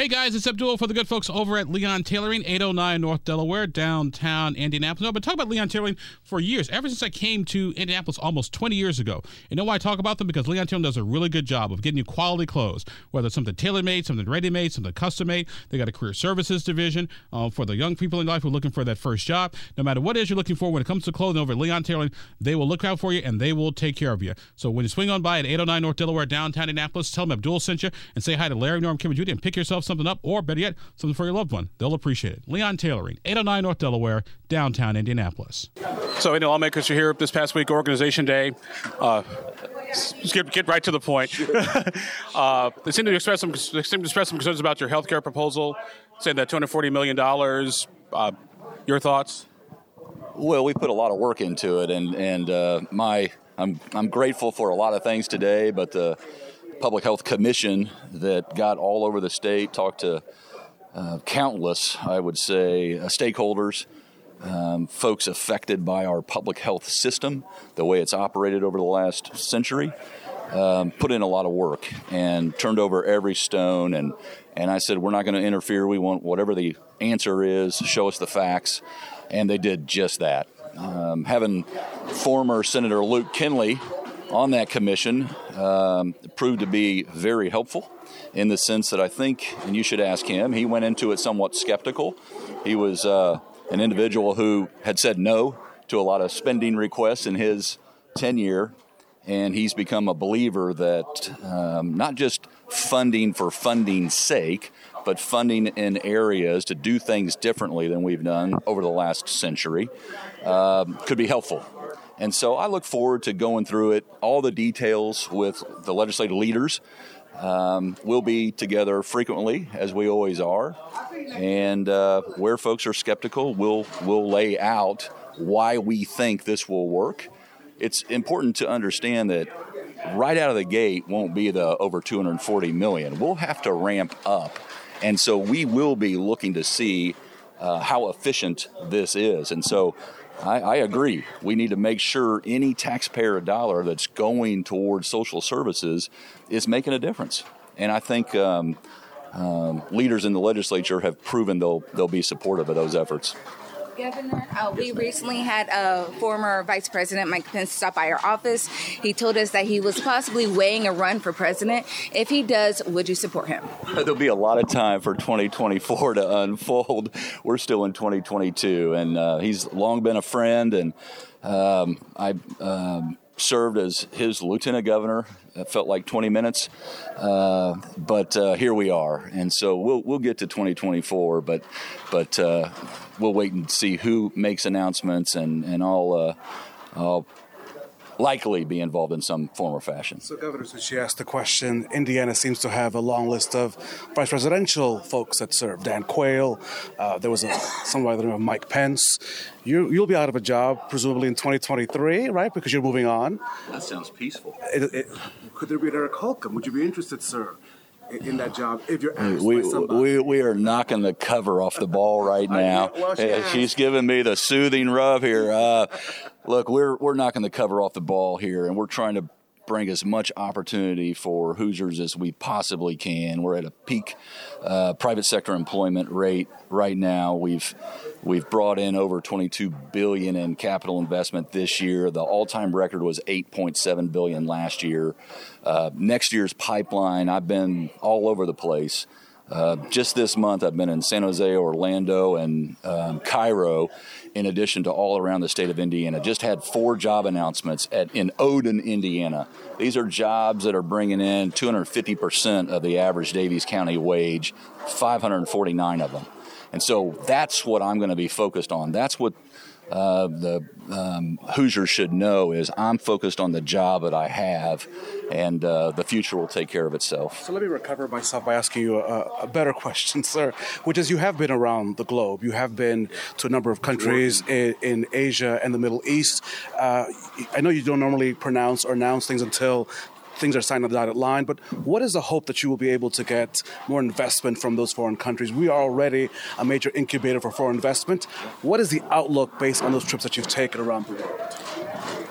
Hey guys, it's Abdul for the good folks over at Leon Tailoring, 809 North Delaware, downtown Indianapolis. I've been talking about Leon Tailoring for years, ever since I came to Indianapolis almost 20 years ago. You know why I talk about them? Because Leon Tailoring does a really good job of getting you quality clothes, whether it's something tailor made, something ready made, something custom made. They got a career services division uh, for the young people in life who are looking for that first job. No matter what it is you're looking for when it comes to clothing over at Leon Tailoring, they will look out for you and they will take care of you. So when you swing on by at 809 North Delaware, downtown Indianapolis, tell them Abdul sent you and say hi to Larry, Norm, Kim, and Judy and pick yourself something up, or better yet, something for your loved one. They'll appreciate it. Leon Tailoring, 809 North Delaware, downtown Indianapolis. So, any lawmakers are here this past week, Organization Day. Uh, get, get right to the point. uh, they seem to express some they seem to express some concerns about your health care proposal, saying that $240 million. Uh, your thoughts? Well, we put a lot of work into it, and and uh, my I'm I'm grateful for a lot of things today, but the Public Health Commission that got all over the state, talked to uh, countless, I would say, uh, stakeholders, um, folks affected by our public health system, the way it's operated over the last century. Um, put in a lot of work and turned over every stone. And and I said we're not going to interfere. We want whatever the answer is show us the facts. And they did just that. Um, having former Senator Luke Kenley on that commission um, proved to be very helpful in the sense that I think, and you should ask him, he went into it somewhat skeptical. He was uh, an individual who had said no to a lot of spending requests in his tenure, and he's become a believer that um, not just funding for funding's sake, but funding in areas to do things differently than we've done over the last century um, could be helpful. And so I look forward to going through it, all the details with the legislative leaders. Um, we'll be together frequently, as we always are. And uh, where folks are skeptical, we'll, we'll lay out why we think this will work. It's important to understand that right out of the gate won't be the over 240 million. We'll have to ramp up. And so we will be looking to see uh, how efficient this is. And so I, I, agree. We need to make sure any taxpayer dollar that's going towards social services is making a difference. And I think um, um, leaders in the legislature have proven they'll they'll be supportive of those efforts. Governor, uh, we recently had a former Vice President Mike Pence stop by our office. He told us that he was possibly weighing a run for president. If he does, would you support him? There'll be a lot of time for 2024 to unfold. We're still in 2022, and uh, he's long been a friend, and um, I. Um, served as his lieutenant governor. It felt like 20 minutes, uh, but uh, here we are, and so we'll we'll get to 2024, but but uh, we'll wait and see who makes announcements, and and I'll uh, I'll likely be involved in some form or fashion. So, Governor, since you asked the question, Indiana seems to have a long list of vice presidential folks that serve. Dan Quayle, uh, there was a, somebody by the name of Mike Pence. You, you'll be out of a job presumably in 2023, right? Because you're moving on. That sounds peaceful. It, it, could there be an Eric Holcomb? Would you be interested, sir? In that job if you're asked we, we, we are knocking the cover off the ball right now. well, she She's giving me the soothing rub here. Uh, look, we're we're knocking the cover off the ball here, and we're trying to bring as much opportunity for Hoosiers as we possibly can. We're at a peak uh, private sector employment rate right now. We've we've brought in over 22 billion in capital investment this year. The all-time record was 8.7 billion last year. Uh, next year's pipeline, I've been all over the place. Uh, just this month, I've been in San Jose, Orlando, and um, Cairo, in addition to all around the state of Indiana. Just had four job announcements at, in Odon, Indiana. These are jobs that are bringing in 250% of the average Daviess County wage, 549 of them. And so that's what I'm going to be focused on. That's what uh, the um, Hoosiers should know is I'm focused on the job that I have, and uh, the future will take care of itself. So let me recover myself by asking you a, a, better question, sir, which is you have been around the globe. You have been to a number of countries in, in Asia and the Middle East. Uh, I know you don't normally pronounce or announce things until things are signed on the dotted line. But what is the hope that you will be able to get more investment from those foreign countries? We are already a major incubator for foreign investment. What is the outlook based on those trips that you've taken around the world?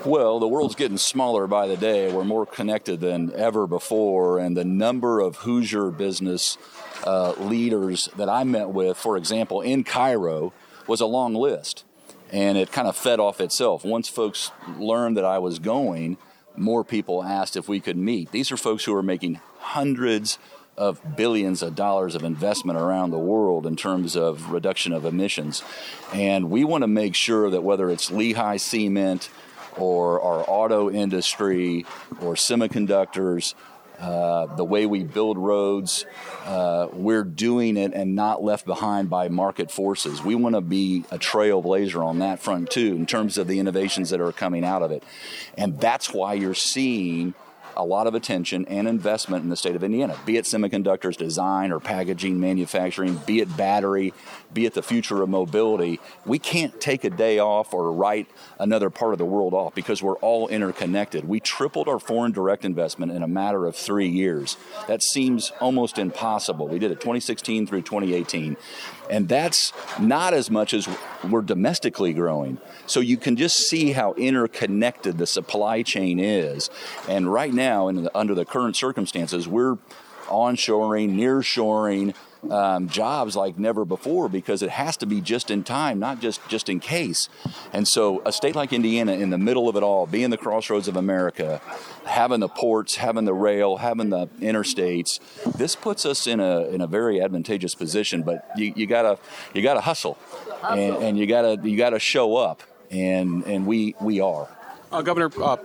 Well, the world's getting smaller by the day. We're more connected than ever before, and the number of Hoosier business uh, leaders that I met with, for example, in Cairo, was a long list. And it kind of fed off itself. Once folks learned that I was going, more people asked if we could meet. These are folks who are making hundreds of billions of dollars of investment around the world in terms of reduction of emissions. And we want to make sure that whether it's Lehigh Cement, or our auto industry or semiconductors, uh, the way we build roads, uh, we're doing it and not left behind by market forces. We want to be a trailblazer on that front too, in terms of the innovations that are coming out of it. And that's why you're seeing a lot of attention and investment in the state of Indiana, be it semiconductors design or packaging, manufacturing, be it battery, be it the future of mobility. We can't take a day off or write another part of the world off because we're all interconnected. We tripled our foreign direct investment in a matter of three years. That seems almost impossible. We did it 2016 through 2018. And that's not as much as we're domestically growing. So you can just see how interconnected the supply chain is. And right now, the, under the current circumstances, we're onshoring, nearshoring, um, jobs like never before because it has to be just in time, not just just in case. And so, a state like Indiana, in the middle of it all, being the crossroads of America, having the ports, having the rail, having the interstates, this puts us in a in a very advantageous position. But you, you gotta you gotta hustle, and, and you gotta you gotta show up, and and we we are. Uh, Governor, uh,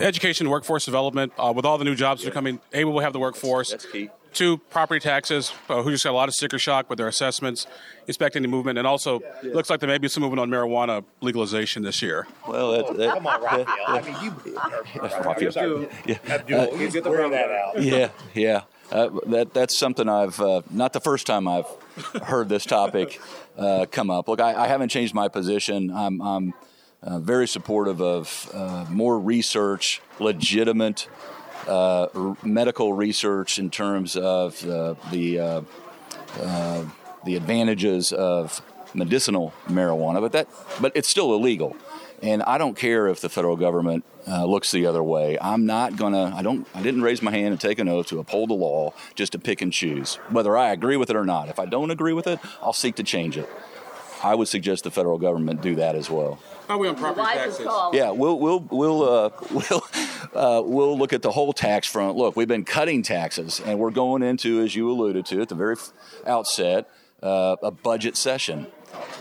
education, workforce development, uh, with all the new jobs that are coming, able to have the workforce. That's key. Two, property taxes, uh, who just got a lot of sticker shock with their assessments, expecting the movement, and also yeah. looks like there may be some movement on marijuana legalization this year. Well, that, that, come on, Raphael. I mean, you, Raphael. Yeah, Abdul, you get the that out. Yeah, yeah. Uh, that that's something I've uh, not the first time I've heard this topic uh, come up. Look, I, I, haven't changed my position. I'm, I'm uh, very supportive of uh, more research, legitimate uh, r- medical research in terms of the uh, uh, the advantages of medicinal marijuana, but that but it's still illegal. And I don't care if the federal government looks the other way. I'm not gonna. I don't. I didn't raise my hand and take an oath to uphold the law just to pick and choose whether I agree with it or not. If I don't agree with it, I'll seek to change it. I would suggest the federal government do that as well. How are we on property taxes? Yeah, we'll we'll we'll uh, we'll uh, we'll look at the whole tax front. Look, we've been cutting taxes, and we're going into, as you alluded to at the very outset, uh, a budget session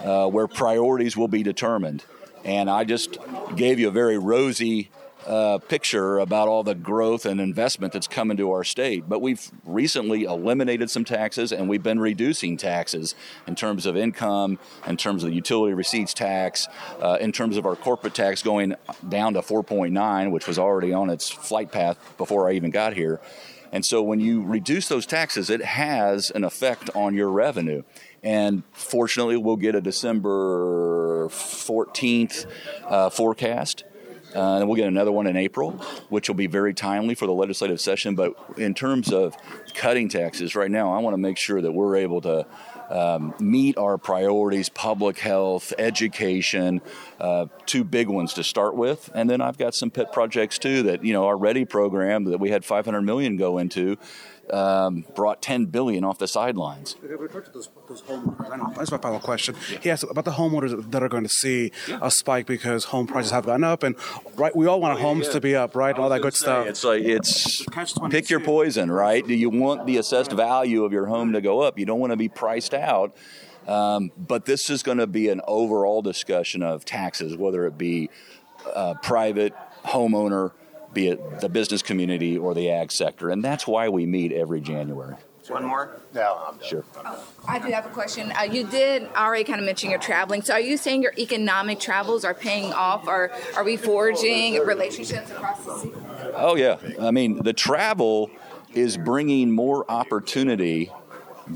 uh, where priorities will be determined. And I just gave you a very rosy uh, picture about all the growth and investment that's come into our state. But we've recently eliminated some taxes and we've been reducing taxes in terms of income, in terms of the utility receipts tax, uh, in terms of our corporate tax going down to 4.9, which was already on its flight path before I even got here. And so when you reduce those taxes, it has an effect on your revenue. And fortunately, we'll get a December 14th uh, forecast uh, and we'll get another one in April, which will be very timely for the legislative session. But in terms of cutting taxes right now, I want to make sure that we're able to um, meet our priorities public health, education, uh, two big ones to start with. And then I've got some pet projects too that, you know, our READI program that we had 500 million go into um, brought 10 billion off the sidelines. Those, those That's my final question. Yeah. He asked about the homeowners that are going to see yeah. a spike because home prices have gone up, and right, we all want our homes yeah. to be up, right, and all that good say, stuff. It's like it's pick your poison, right? Do you want the assessed value of your home to go up? You don't want to be priced out. Um, but this is going to be an overall discussion of taxes, whether it be uh, private, homeowner, be it the business community or the ag sector. And that's why we meet every January. One more? No, Sure. I do have a question. Uh, you did already kind of mention your traveling. So are you saying your economic travels are paying off? Or are we forging relationships across the sea? Oh, yeah. I mean, the travel is bringing more opportunity,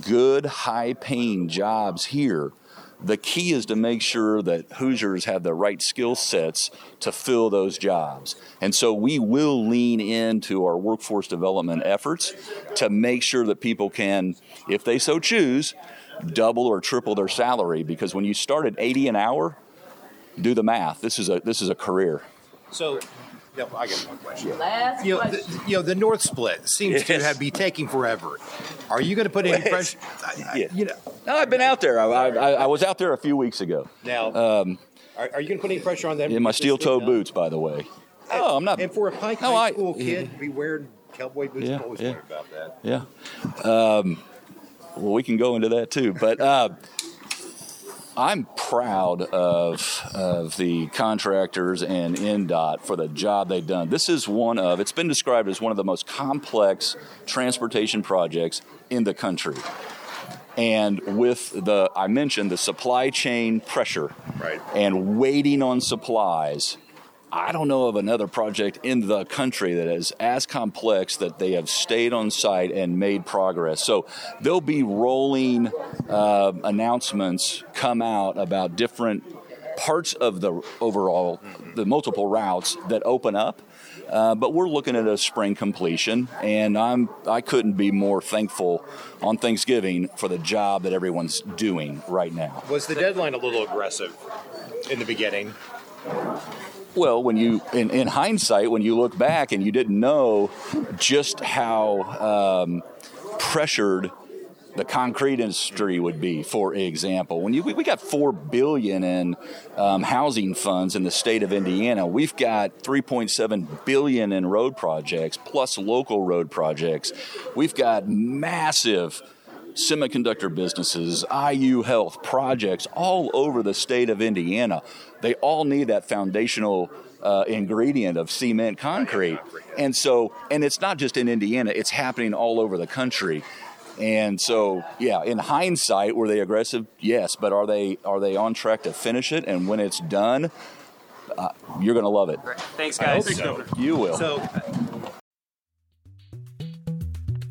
good, high paying jobs here the key is to make sure that Hoosiers have the right skill sets to fill those jobs. And so we will lean into our workforce development efforts to make sure that people can, if they so choose, double or triple their salary because when you start at 80 an hour, do the math. This is a this is a career. So, no, I got one question. Last You know, question. the, you know, the North Split seems to Yes. have be taking forever. Are you going to put any Yes. pressure? I- I- Yeah. You know, No, I've been out there. I, I, I was out there a few weeks ago now, Um, are, are you going to put any pressure on them? in my to steel toe thing done? boots, by the way. Oh, I'm not. And for a Pike No, High I- School yeah. kid to be wearing cowboy boots, Yeah, I'm always yeah. worried about that. Yeah. Um, well, we can go into that too. But uh, I'm proud of, of the contractors and INDOT for the job they've done. This is one of, it's been described as one of the most complex transportation projects in the country. And with the, I mentioned the supply chain pressure Right. and waiting on supplies. I don't know of another project in the country that is as complex that they have stayed on site and made progress. So there'll be rolling uh, announcements come out about different parts of the overall, the multiple routes that open up. Uh, but we're looking at a spring completion, and I'm I couldn't be more thankful on Thanksgiving for the job that everyone's doing right now. Was the deadline a little aggressive in the beginning? Well, when you, in, in hindsight, when you look back and you didn't know just how um, pressured the concrete industry would be, for example, when you we, we got four billion in um, housing funds in the state of Indiana, we've got 3.7 billion in road projects plus local road projects. We've got massive semiconductor businesses, IU Health projects all over the state of Indiana. They all need that foundational uh, ingredient of cement concrete. And so, and it's not just in Indiana, it's happening all over the country. And so, yeah, in hindsight, were they aggressive? Yes, but are they are they on track to finish it? And when it's done, uh, you're going to love it. Thanks, guys. so. You will. So,